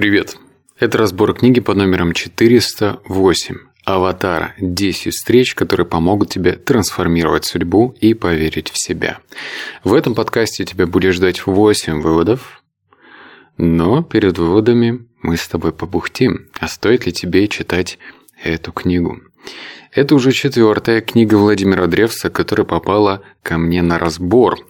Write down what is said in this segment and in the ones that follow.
Привет! Это разбор книги под номером 408 «Аватар. 10 встреч, которые помогут тебе трансформировать судьбу и поверить в себя». В этом подкасте тебя будет ждать 8 выводов, но перед выводами мы с тобой побухтим, а стоит ли тебе читать эту книгу. Это уже четвертая книга Владимира Древса, которая попала ко мне на разбор.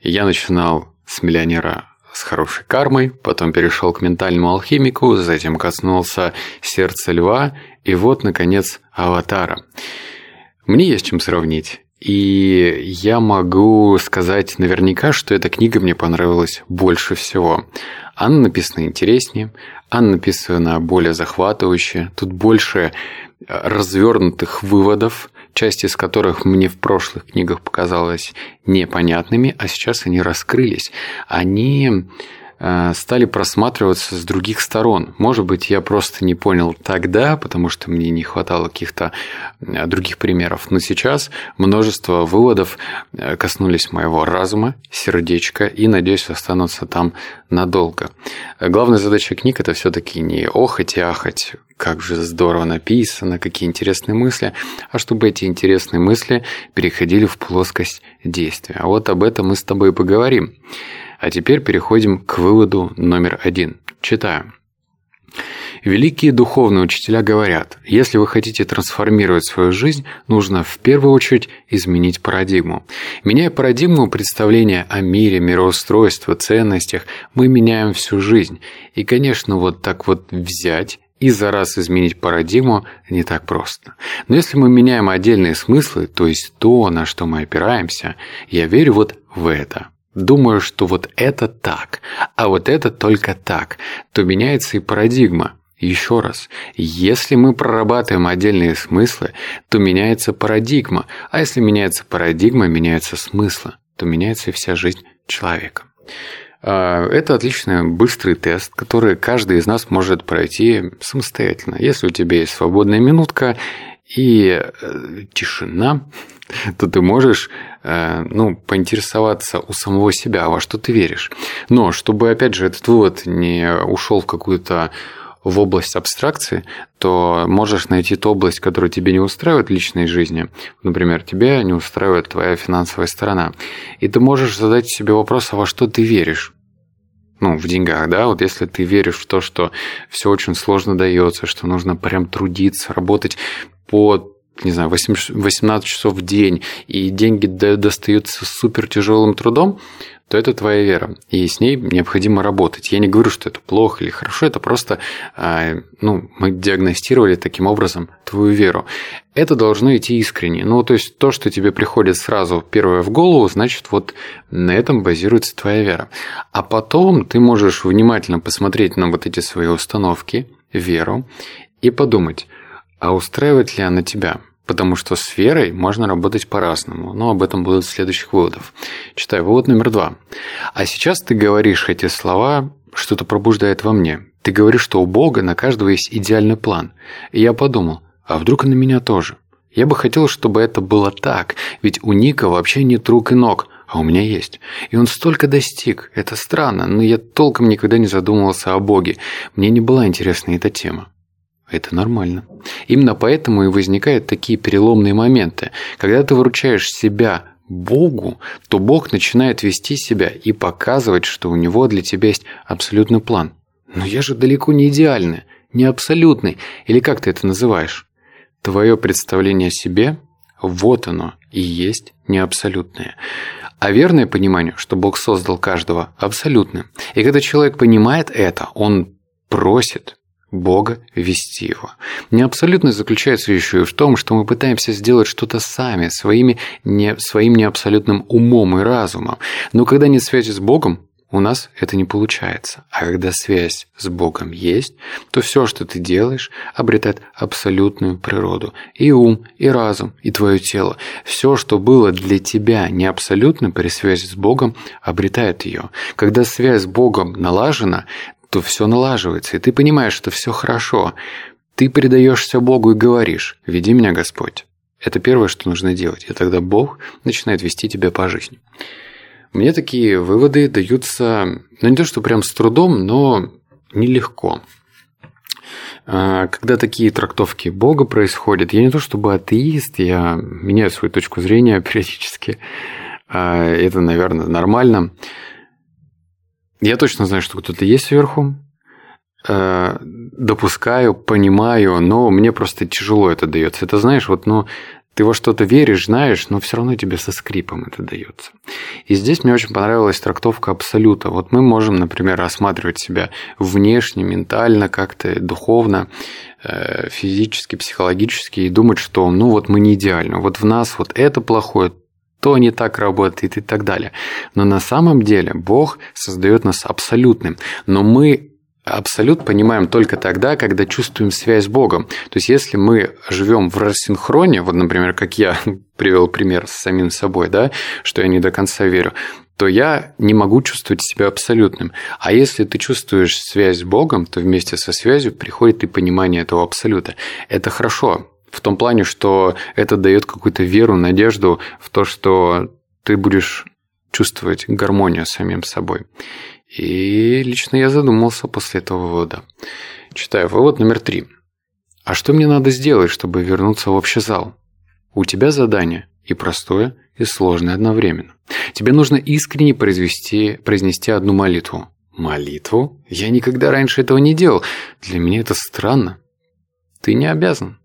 Я начинал с миллионера с хорошей кармой, потом перешел к ментальному алхимику, затем коснулся сердца льва и вот, наконец, аватара. Мне есть чем сравнить. И я могу сказать наверняка, что эта книга мне понравилась больше всего. Она написана интереснее, она написана более захватывающе, тут больше развернутых выводов, часть из которых мне в прошлых книгах показалась непонятными, а сейчас они раскрылись. Они стали просматриваться с других сторон. Может быть, я просто не понял тогда, потому что мне не хватало каких-то э, других примеров. Но сейчас множество выводов э, коснулись моего разума, сердечка и, надеюсь, останутся там надолго. Главная задача книг – это все таки не охать и ахать, как же здорово написано, какие интересные мысли, а чтобы эти интересные мысли переходили в плоскость действия. А вот об этом мы с тобой поговорим. А теперь переходим к выводу номер один. Читаю. Великие духовные учителя говорят, если вы хотите трансформировать свою жизнь, нужно в первую очередь изменить парадигму. Меняя парадигму представления о мире, мироустройстве, ценностях, мы меняем всю жизнь. И, конечно, вот так вот взять и за раз изменить парадигму не так просто. Но если мы меняем отдельные смыслы, то есть то, на что мы опираемся, я верю вот в это – думаю, что вот это так, а вот это только так, то меняется и парадигма. Еще раз, если мы прорабатываем отдельные смыслы, то меняется парадигма, а если меняется парадигма, меняются смыслы, то меняется и вся жизнь человека. А, это отличный быстрый тест, который каждый из нас может пройти самостоятельно. Если у тебя есть свободная минутка и э, тишина, то ты можешь э, ну, поинтересоваться у самого себя, во что ты веришь. Но чтобы, опять же, этот вывод не ушел в какую-то в область абстракции, то можешь найти ту область, которая тебе не устраивает в личной жизни. Например, тебя не устраивает твоя финансовая сторона. И ты можешь задать себе вопрос, а во что ты веришь? ну, в деньгах, да, вот если ты веришь в то, что все очень сложно дается, что нужно прям трудиться, работать по не знаю, 18 часов в день, и деньги достаются супер тяжелым трудом, то это твоя вера, и с ней необходимо работать. Я не говорю, что это плохо или хорошо, это просто а, ну, мы диагностировали таким образом твою веру. Это должно идти искренне. Ну, то есть то, что тебе приходит сразу первое в голову, значит, вот на этом базируется твоя вера. А потом ты можешь внимательно посмотреть на вот эти свои установки, веру, и подумать, а устраивает ли она тебя? Потому что с верой можно работать по-разному, но об этом будут следующих выводов. Читаю вывод номер два. А сейчас ты говоришь эти слова, что-то пробуждает во мне. Ты говоришь, что у Бога на каждого есть идеальный план. И я подумал, а вдруг и на меня тоже? Я бы хотел, чтобы это было так, ведь у Ника вообще нет рук и ног, а у меня есть. И он столько достиг. Это странно, но я толком никогда не задумывался о Боге. Мне не была интересна эта тема. Это нормально. Именно поэтому и возникают такие переломные моменты. Когда ты выручаешь себя Богу, то Бог начинает вести себя и показывать, что у него для тебя есть абсолютный план. Но я же далеко не идеальный, не абсолютный, или как ты это называешь? Твое представление о себе – вот оно и есть не абсолютное. А верное понимание, что Бог создал каждого, абсолютно. И когда человек понимает это, он просит, Бога вести его. Неабсолютность заключается еще и в том, что мы пытаемся сделать что-то сами, своими, не, своим неабсолютным умом и разумом. Но когда нет связи с Богом, у нас это не получается. А когда связь с Богом есть, то все, что ты делаешь, обретает абсолютную природу. И ум, и разум, и твое тело. Все, что было для тебя не абсолютно при связи с Богом, обретает ее. Когда связь с Богом налажена, то все налаживается, и ты понимаешь, что все хорошо. Ты предаешься Богу и говоришь «Веди меня, Господь». Это первое, что нужно делать, и тогда Бог начинает вести тебя по жизни. Мне такие выводы даются, ну не то, что прям с трудом, но нелегко. А, когда такие трактовки Бога происходят, я не то чтобы атеист, я меняю свою точку зрения периодически. А, это, наверное, нормально. Я точно знаю, что кто-то есть сверху, а, допускаю, понимаю, но мне просто тяжело это дается. Это знаешь, вот, ну, ты во что-то веришь, знаешь, но все равно тебе со скрипом это дается. И здесь мне очень понравилась трактовка абсолюта. Вот мы можем, например, рассматривать себя внешне, ментально, как-то духовно, э, физически, психологически и думать, что ну вот мы не идеальны, вот в нас вот это плохое, то не так работает и так далее. Но на самом деле Бог создает нас абсолютным. Но мы Абсолют понимаем только тогда, когда чувствуем связь с Богом. То есть, если мы живем в рассинхроне, вот, например, как я привел пример с самим собой, да, что я не до конца верю, то я не могу чувствовать себя абсолютным. А если ты чувствуешь связь с Богом, то вместе со связью приходит и понимание этого абсолюта. Это хорошо. В том плане, что это дает какую-то веру, надежду в то, что ты будешь чувствовать гармонию с самим собой. И лично я задумался после этого вывода. Читаю вывод номер три. А что мне надо сделать, чтобы вернуться в общий зал? У тебя задание и простое, и сложное одновременно. Тебе нужно искренне произвести, произнести одну молитву. Молитву? Я никогда раньше этого не делал. Для меня это странно. Ты не обязан.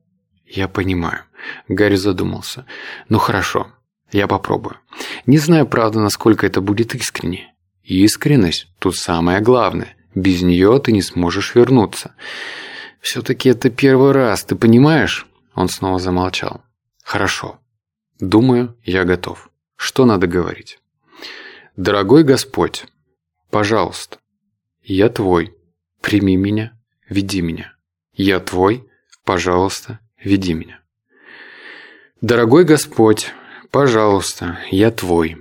Я понимаю. Гарри задумался. Ну хорошо, я попробую. Не знаю, правда, насколько это будет искренне. Искренность тут самое главное. Без нее ты не сможешь вернуться. Все-таки это первый раз, ты понимаешь? Он снова замолчал. Хорошо. Думаю, я готов. Что надо говорить? Дорогой Господь, пожалуйста, я твой. Прими меня, веди меня. Я твой, пожалуйста, веди меня. Дорогой Господь, пожалуйста, я твой.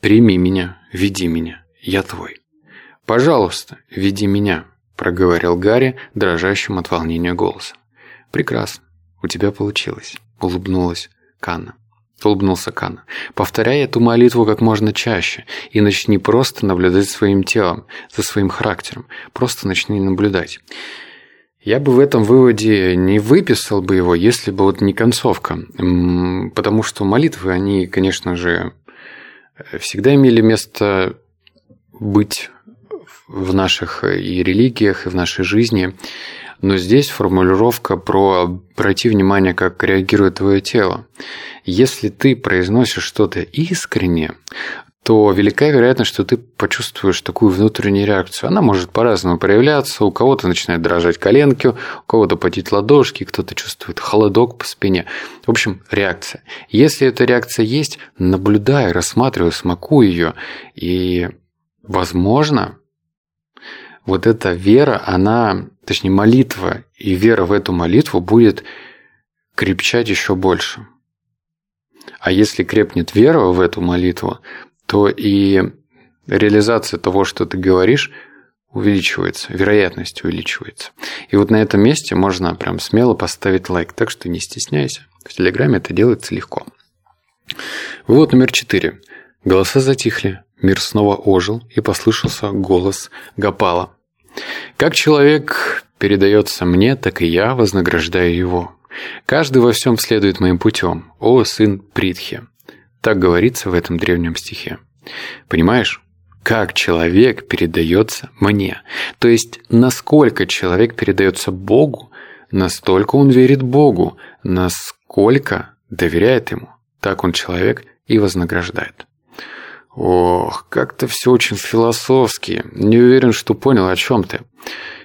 Прими меня, веди меня я твой. Пожалуйста, веди меня, проговорил Гарри дрожащим от волнения голосом. Прекрасно, у тебя получилось, улыбнулась Канна. Улыбнулся Канна. Повторяй эту молитву как можно чаще и начни просто наблюдать своим телом, за своим характером. Просто начни наблюдать. Я бы в этом выводе не выписал бы его, если бы вот не концовка. Потому что молитвы, они, конечно же, всегда имели место быть в наших и религиях, и в нашей жизни. Но здесь формулировка про обрати внимание, как реагирует твое тело. Если ты произносишь что-то искренне, то велика вероятность, что ты почувствуешь такую внутреннюю реакцию. Она может по-разному проявляться. У кого-то начинает дрожать коленки, у кого-то потеть ладошки, кто-то чувствует холодок по спине. В общем, реакция. Если эта реакция есть, наблюдай, рассматривай, смакуй ее и Возможно, вот эта вера, она, точнее молитва и вера в эту молитву будет крепчать еще больше. А если крепнет вера в эту молитву, то и реализация того, что ты говоришь, увеличивается, вероятность увеличивается. И вот на этом месте можно прям смело поставить лайк, так что не стесняйся. В Телеграме это делается легко. Вывод номер четыре. Голоса затихли. Мир снова ожил, и послышался голос Гапала. «Как человек передается мне, так и я вознаграждаю его. Каждый во всем следует моим путем, о сын Притхи». Так говорится в этом древнем стихе. Понимаешь? Как человек передается мне. То есть, насколько человек передается Богу, настолько он верит Богу, насколько доверяет ему. Так он человек и вознаграждает. Ох, как-то все очень философски. Не уверен, что понял, о чем ты.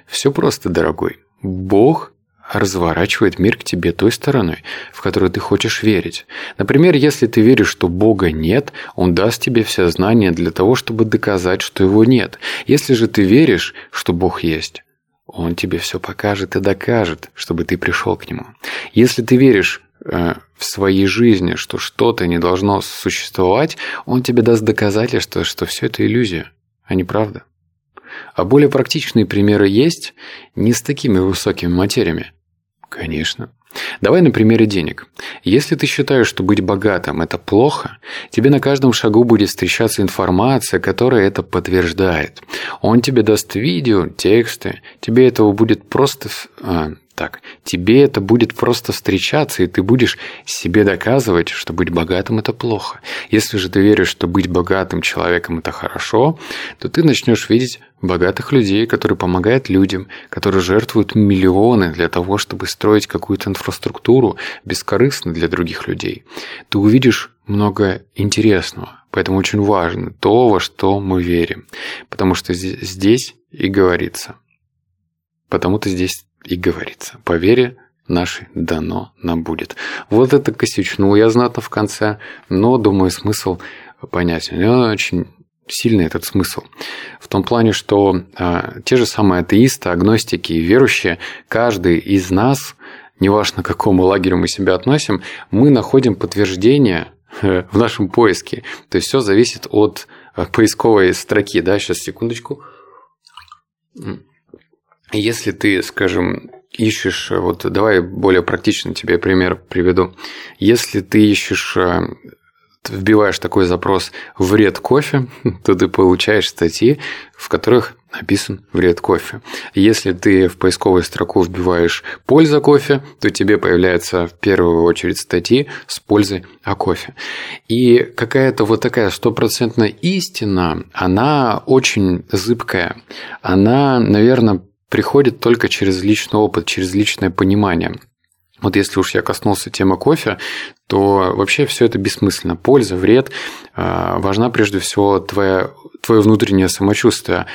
Все просто, дорогой. Бог разворачивает мир к тебе той стороной, в которую ты хочешь верить. Например, если ты веришь, что Бога нет, Он даст тебе все знания для того, чтобы доказать, что Его нет. Если же ты веришь, что Бог есть, Он тебе все покажет и докажет, чтобы ты пришел к Нему. Если ты веришь, Э, в своей жизни, что что-то не должно существовать, он тебе даст доказательство, что все это иллюзия, а не правда. А более практичные примеры есть не с такими высокими материями. Конечно. Давай на примере денег. Если ты считаешь, что быть богатым – это плохо, тебе на каждом шагу будет встречаться информация, которая это подтверждает. Он тебе даст видео, тексты, тебе этого будет просто а, так. Тебе это будет просто встречаться, и ты будешь себе доказывать, что быть богатым – это плохо. Если же ты веришь, что быть богатым человеком – это хорошо, то ты начнешь видеть богатых людей, которые помогают людям, которые жертвуют миллионы для того, чтобы строить какую-то инфраструктуру бескорыстно для других людей. Ты увидишь много интересного. Поэтому очень важно то, во что мы верим. Потому что здесь и говорится. Потому-то здесь и говорится. По вере нашей дано нам будет. Вот это косячнул я знатно в конце, но, думаю, смысл понятен. Он очень сильный этот смысл. В том плане, что э, те же самые атеисты, агностики и верующие, каждый из нас, неважно к какому лагерю мы себя относим, мы находим подтверждение э, в нашем поиске. То есть все зависит от э, поисковой строки. Да, сейчас секундочку. Если ты, скажем, ищешь, вот давай более практично тебе пример приведу. Если ты ищешь э, вбиваешь такой запрос «вред кофе», то ты получаешь статьи, в которых написан вред кофе. Если ты в поисковую строку вбиваешь «польза кофе», то тебе появляются в первую очередь статьи с пользой о кофе. И какая-то вот такая стопроцентная истина, она очень зыбкая. Она, наверное, приходит только через личный опыт, через личное понимание. Вот если уж я коснулся темы кофе, то вообще все это бессмысленно. Польза, вред. А, важна прежде всего твоя, твое внутреннее самочувствие.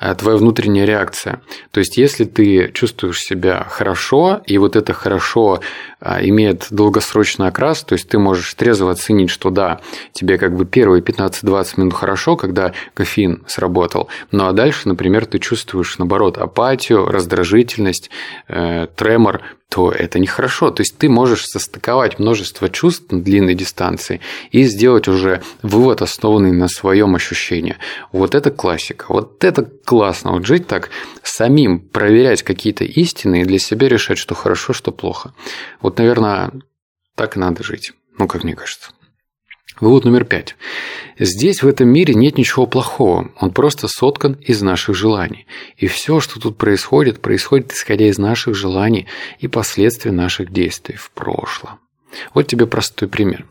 Э, твоя внутренняя реакция. То есть, если ты чувствуешь себя хорошо, и вот это хорошо э, имеет долгосрочный окрас, то есть ты можешь трезво оценить, что да, тебе как бы первые 15-20 минут хорошо, когда кофеин сработал, ну а дальше, например, ты чувствуешь, наоборот, апатию, раздражительность, э, тремор, то это нехорошо. То есть ты можешь состыковать множество чувств на длинной дистанции и сделать уже вывод, основанный на своем ощущении. Вот это классика. Вот это классно. Вот жить так, самим проверять какие-то истины и для себя решать, что хорошо, что плохо. Вот, наверное, так и надо жить. Ну, как мне кажется. Вывод номер пять. Здесь, в этом мире, нет ничего плохого. Он просто соткан из наших желаний. И все, что тут происходит, происходит исходя из наших желаний и последствий наших действий в прошлом. Вот тебе простой пример.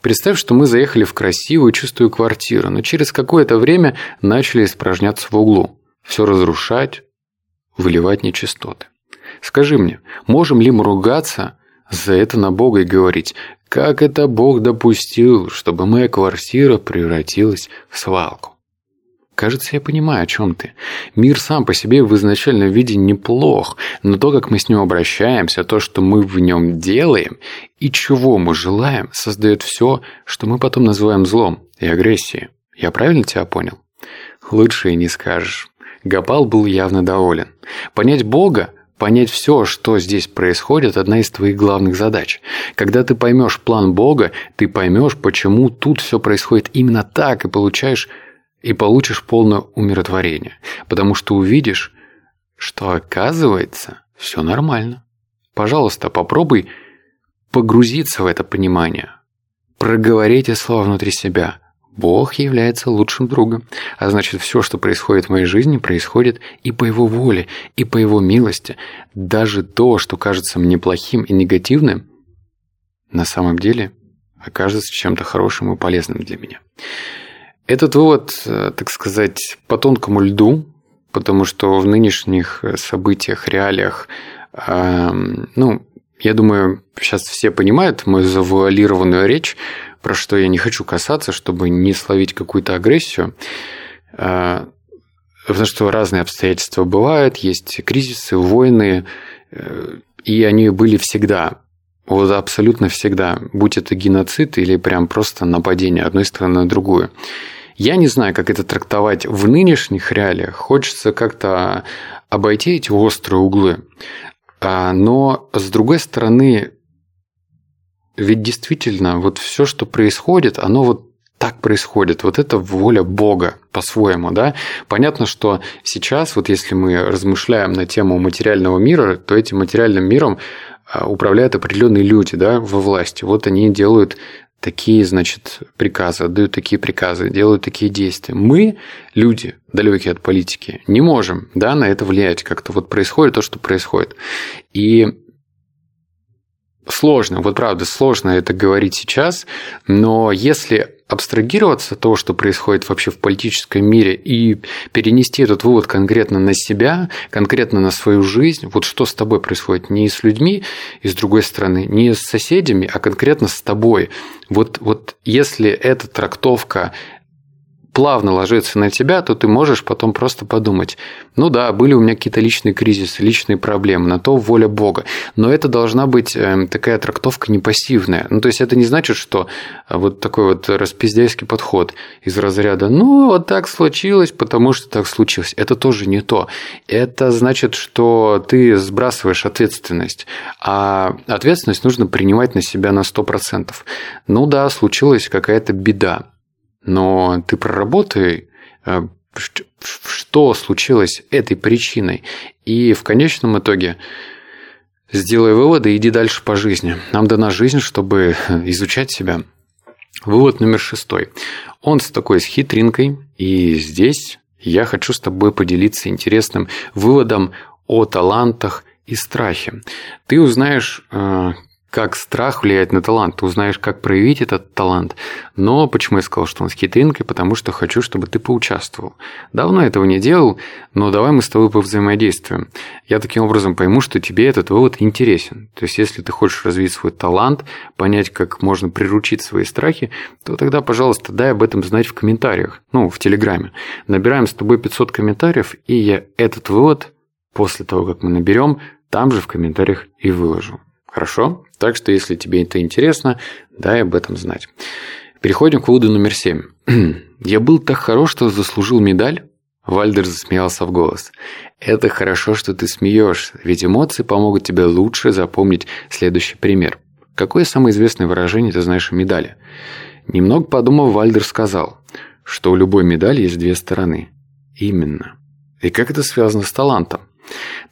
Представь, что мы заехали в красивую, чистую квартиру, но через какое-то время начали испражняться в углу. Все разрушать, выливать нечистоты. Скажи мне, можем ли мы ругаться за это на Бога и говорить, как это Бог допустил, чтобы моя квартира превратилась в свалку? Кажется, я понимаю, о чем ты. Мир сам по себе в изначальном виде неплох, но то, как мы с ним обращаемся, то, что мы в нем делаем и чего мы желаем, создает все, что мы потом называем злом и агрессией. Я правильно тебя понял? Лучше и не скажешь. Гапал был явно доволен. Понять Бога Понять все, что здесь происходит, одна из твоих главных задач. Когда ты поймешь план Бога, ты поймешь, почему тут все происходит именно так, и получаешь и получишь полное умиротворение. Потому что увидишь, что оказывается все нормально. Пожалуйста, попробуй погрузиться в это понимание. Проговори эти слова внутри себя. Бог является лучшим другом, а значит, все, что происходит в моей жизни, происходит и по Его воле, и по Его милости. Даже то, что кажется мне плохим и негативным, на самом деле окажется чем-то хорошим и полезным для меня. Этот вывод, э, так сказать, по тонкому льду, потому что в нынешних событиях, реалиях, э, ну, я думаю, сейчас все понимают мою завуалированную речь, про что я не хочу касаться, чтобы не словить какую-то агрессию. А, потому что разные обстоятельства бывают, есть кризисы, войны, э, и они были всегда. Вот абсолютно всегда, будь это геноцид или прям просто нападение одной страны на другую. Я не знаю, как это трактовать в нынешних реалиях. Хочется как-то обойти эти острые углы. А, но, с другой стороны, ведь действительно, вот все, что происходит, оно вот так происходит. Вот это воля Бога по-своему, да. Понятно, что сейчас, вот если мы размышляем на тему материального мира, то этим материальным миром а, управляют определенные люди да, во власти. Вот они делают такие, значит, приказы, отдают такие приказы, делают такие действия. Мы, люди, далекие от политики, не можем да, на это влиять. Как-то вот происходит то, что происходит. И сложно, вот правда, сложно это говорить сейчас, но если абстрагироваться того, что происходит вообще в политическом мире, и перенести этот вывод конкретно на себя, конкретно на свою жизнь, вот что с тобой происходит не с людьми из другой страны, не с соседями, а конкретно с тобой. Вот, вот если эта трактовка плавно ложится на тебя, то ты можешь потом просто подумать, ну да, были у меня какие-то личные кризисы, личные проблемы, на то воля Бога. Но это должна быть эм, такая трактовка не пассивная. Ну, то есть это не значит, что э, вот такой вот распиздяйский подход из разряда, ну, вот так случилось, потому что так случилось. Это тоже не то. Это значит, что ты сбрасываешь ответственность, а ответственность нужно принимать на себя на 100%. Ну да, случилась какая-то беда но ты проработай, э, что случилось этой причиной. И в конечном итоге сделай выводы и иди дальше по жизни. Нам дана жизнь, чтобы изучать себя. Вывод номер шестой. Он с такой с хитринкой, и здесь я хочу с тобой поделиться интересным выводом о талантах и страхе. Ты узнаешь, э, как страх влияет на талант. Ты узнаешь, как проявить этот талант. Но почему я сказал, что он с хитринкой? Потому что хочу, чтобы ты поучаствовал. Давно этого не делал, но давай мы с тобой повзаимодействуем. Я таким образом пойму, что тебе этот вывод интересен. То есть, если ты хочешь развить свой талант, понять, как можно приручить свои страхи, то тогда, пожалуйста, дай об этом знать в комментариях. Ну, в Телеграме. Набираем с тобой 500 комментариев, и я этот вывод после того, как мы наберем, там же в комментариях и выложу. Хорошо? Так что, если тебе это интересно, дай об этом знать. Переходим к выводу номер семь. «Я был так хорош, что заслужил медаль?» Вальдер засмеялся в голос. «Это хорошо, что ты смеешься, ведь эмоции помогут тебе лучше запомнить следующий пример. Какое самое известное выражение ты знаешь о медали?» Немного подумав, Вальдер сказал, что у любой медали есть две стороны. Именно. И как это связано с талантом?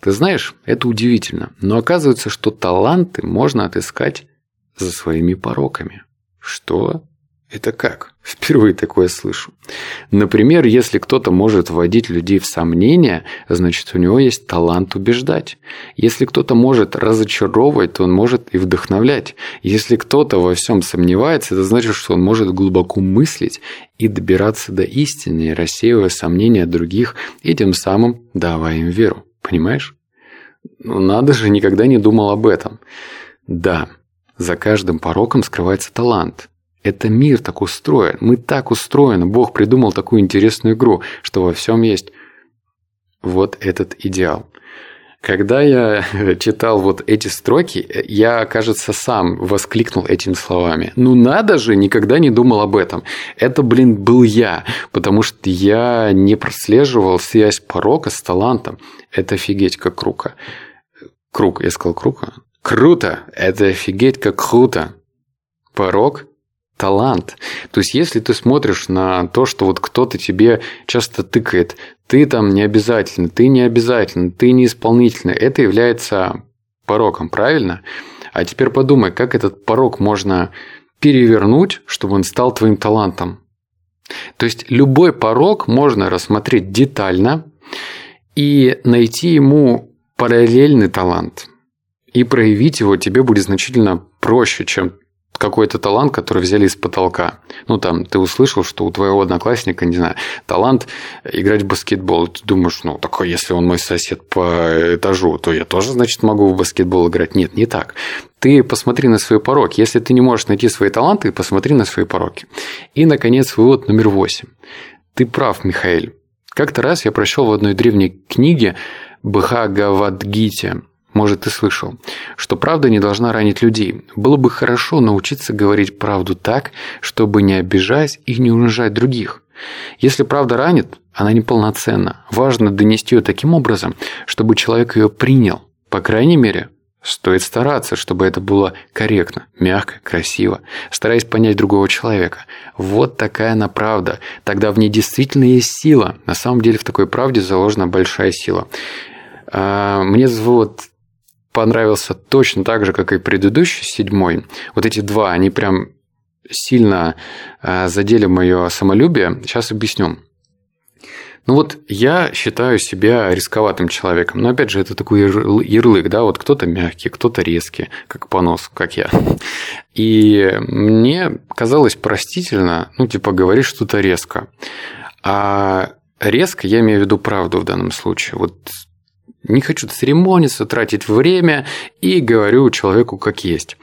Ты знаешь, это удивительно, но оказывается, что таланты можно отыскать за своими пороками. Что? Это как? Впервые такое слышу. Например, если кто-то может вводить людей в сомнения, значит, у него есть талант убеждать. Если кто-то может разочаровывать, то он может и вдохновлять. Если кто-то во всем сомневается, это значит, что он может глубоко мыслить и добираться до истины, рассеивая сомнения других и тем самым давая им веру. Понимаешь? Ну, надо же, никогда не думал об этом. Да, за каждым пороком скрывается талант. Это мир так устроен. Мы так устроены. Бог придумал такую интересную игру, что во всем есть вот этот идеал. Когда я читал вот эти строки, я, кажется, сам воскликнул этими словами. Ну надо же, никогда не думал об этом. Это, блин, был я, потому что я не прослеживал связь порока с талантом. Это офигеть как круто. Круг, я сказал круто? Круто! Это офигеть как круто. Порок талант. То есть, если ты смотришь на то, что вот кто-то тебе часто тыкает, ты там не обязательно, ты не обязательно, ты не исполнительный, это является пороком, правильно? А теперь подумай, как этот порок можно перевернуть, чтобы он стал твоим талантом. То есть любой порог можно рассмотреть детально и найти ему параллельный талант. И проявить его тебе будет значительно проще, чем какой-то талант, который взяли из потолка. Ну, там, ты услышал, что у твоего одноклассника, не знаю, талант играть в баскетбол. Ты думаешь, ну, такой, если он мой сосед по этажу, то я тоже, значит, могу в баскетбол играть. Нет, не так. Ты посмотри на свои пороки. Если ты не можешь найти свои таланты, посмотри на свои пороки. И, наконец, вывод номер восемь. Ты прав, Михаил. Как-то раз я прочел в одной древней книге Бхагавадгите может, ты слышал, что правда не должна ранить людей. Было бы хорошо научиться говорить правду так, чтобы не обижать и не унижать других. Если правда ранит, она неполноценна. Важно донести ее таким образом, чтобы человек ее принял. По крайней мере, стоит стараться, чтобы это было корректно, мягко, красиво, стараясь понять другого человека. Вот такая она правда. Тогда в ней действительно есть сила. На самом деле в такой правде заложена большая сила. А, мне зовут понравился точно так же, как и предыдущий, седьмой. Вот эти два, они прям сильно э, задели мое самолюбие. Сейчас объясню. Ну вот я считаю себя рисковатым человеком. Но опять же, это такой ярлык, да, вот кто-то мягкий, кто-то резкий, как понос, как я. И мне казалось простительно, ну, типа, говорить что-то резко. А резко я имею в виду правду в данном случае. Вот не хочу церемониться, тратить время и говорю человеку как есть.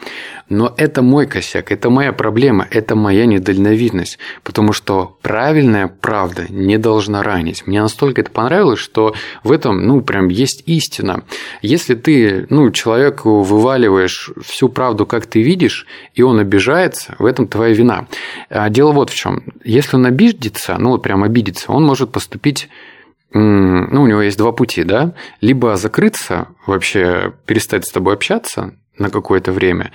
Но это мой косяк, это моя проблема, это моя недальновидность, потому что правильная правда не должна ранить. Мне настолько это понравилось, что в этом, ну, прям есть истина. Если ты, ну, человеку вываливаешь всю правду, как ты видишь, и он обижается, в этом твоя вина. А дело вот в чем. Если он обидится, ну, вот прям обидится, он может поступить ну, у него есть два пути, да, либо закрыться, вообще перестать с тобой общаться на какое-то время,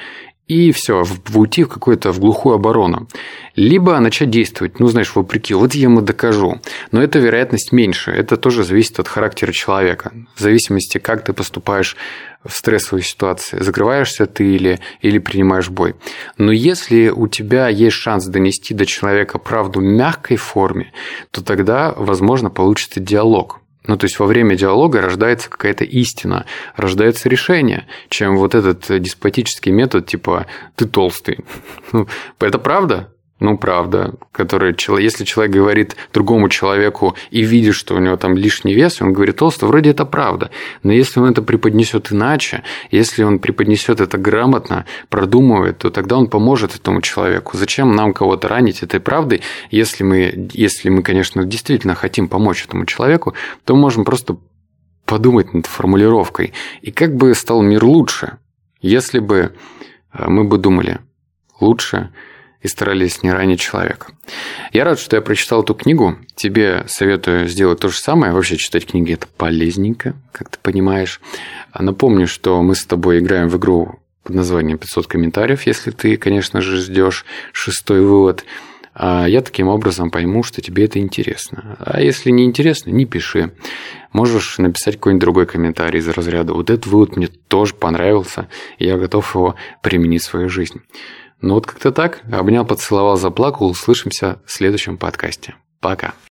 и все, уйти в какую-то в глухую оборону. Либо начать действовать, ну, знаешь, вопреки, вот я ему докажу. Но эта вероятность меньше, это тоже зависит от характера человека. В зависимости, как ты поступаешь в стрессовой ситуации, закрываешься ты или, или принимаешь бой. Но если у тебя есть шанс донести до человека правду в мягкой форме, то тогда, возможно, получится диалог – ну, то есть во время диалога рождается какая-то истина, рождается решение, чем вот этот деспотический метод, типа «ты толстый». Ну, это правда? Ну, правда, который, если человек говорит другому человеку и видит, что у него там лишний вес, он говорит толсто, вроде это правда. Но если он это преподнесет иначе, если он преподнесет это грамотно, продумывает, то тогда он поможет этому человеку. Зачем нам кого-то ранить этой правдой, если мы, если мы, конечно, действительно хотим помочь этому человеку, то можем просто подумать над формулировкой. И как бы стал мир лучше, если бы э, мы бы думали лучше, и старались не ранить человека. Я рад, что я прочитал эту книгу. Тебе советую сделать то же самое. Вообще читать книги – это полезненько, как ты понимаешь. А напомню, что мы с тобой играем в игру под названием 500 комментариев, если ты, конечно же, ждешь шестой вывод. А я таким образом пойму, что тебе это интересно. А если не интересно, не пиши. Можешь написать какой-нибудь другой комментарий из разряда «Вот этот вывод мне тоже понравился, и я готов его применить в свою жизнь». Ну вот как-то так. Обнял, поцеловал, заплакал. Услышимся в следующем подкасте. Пока.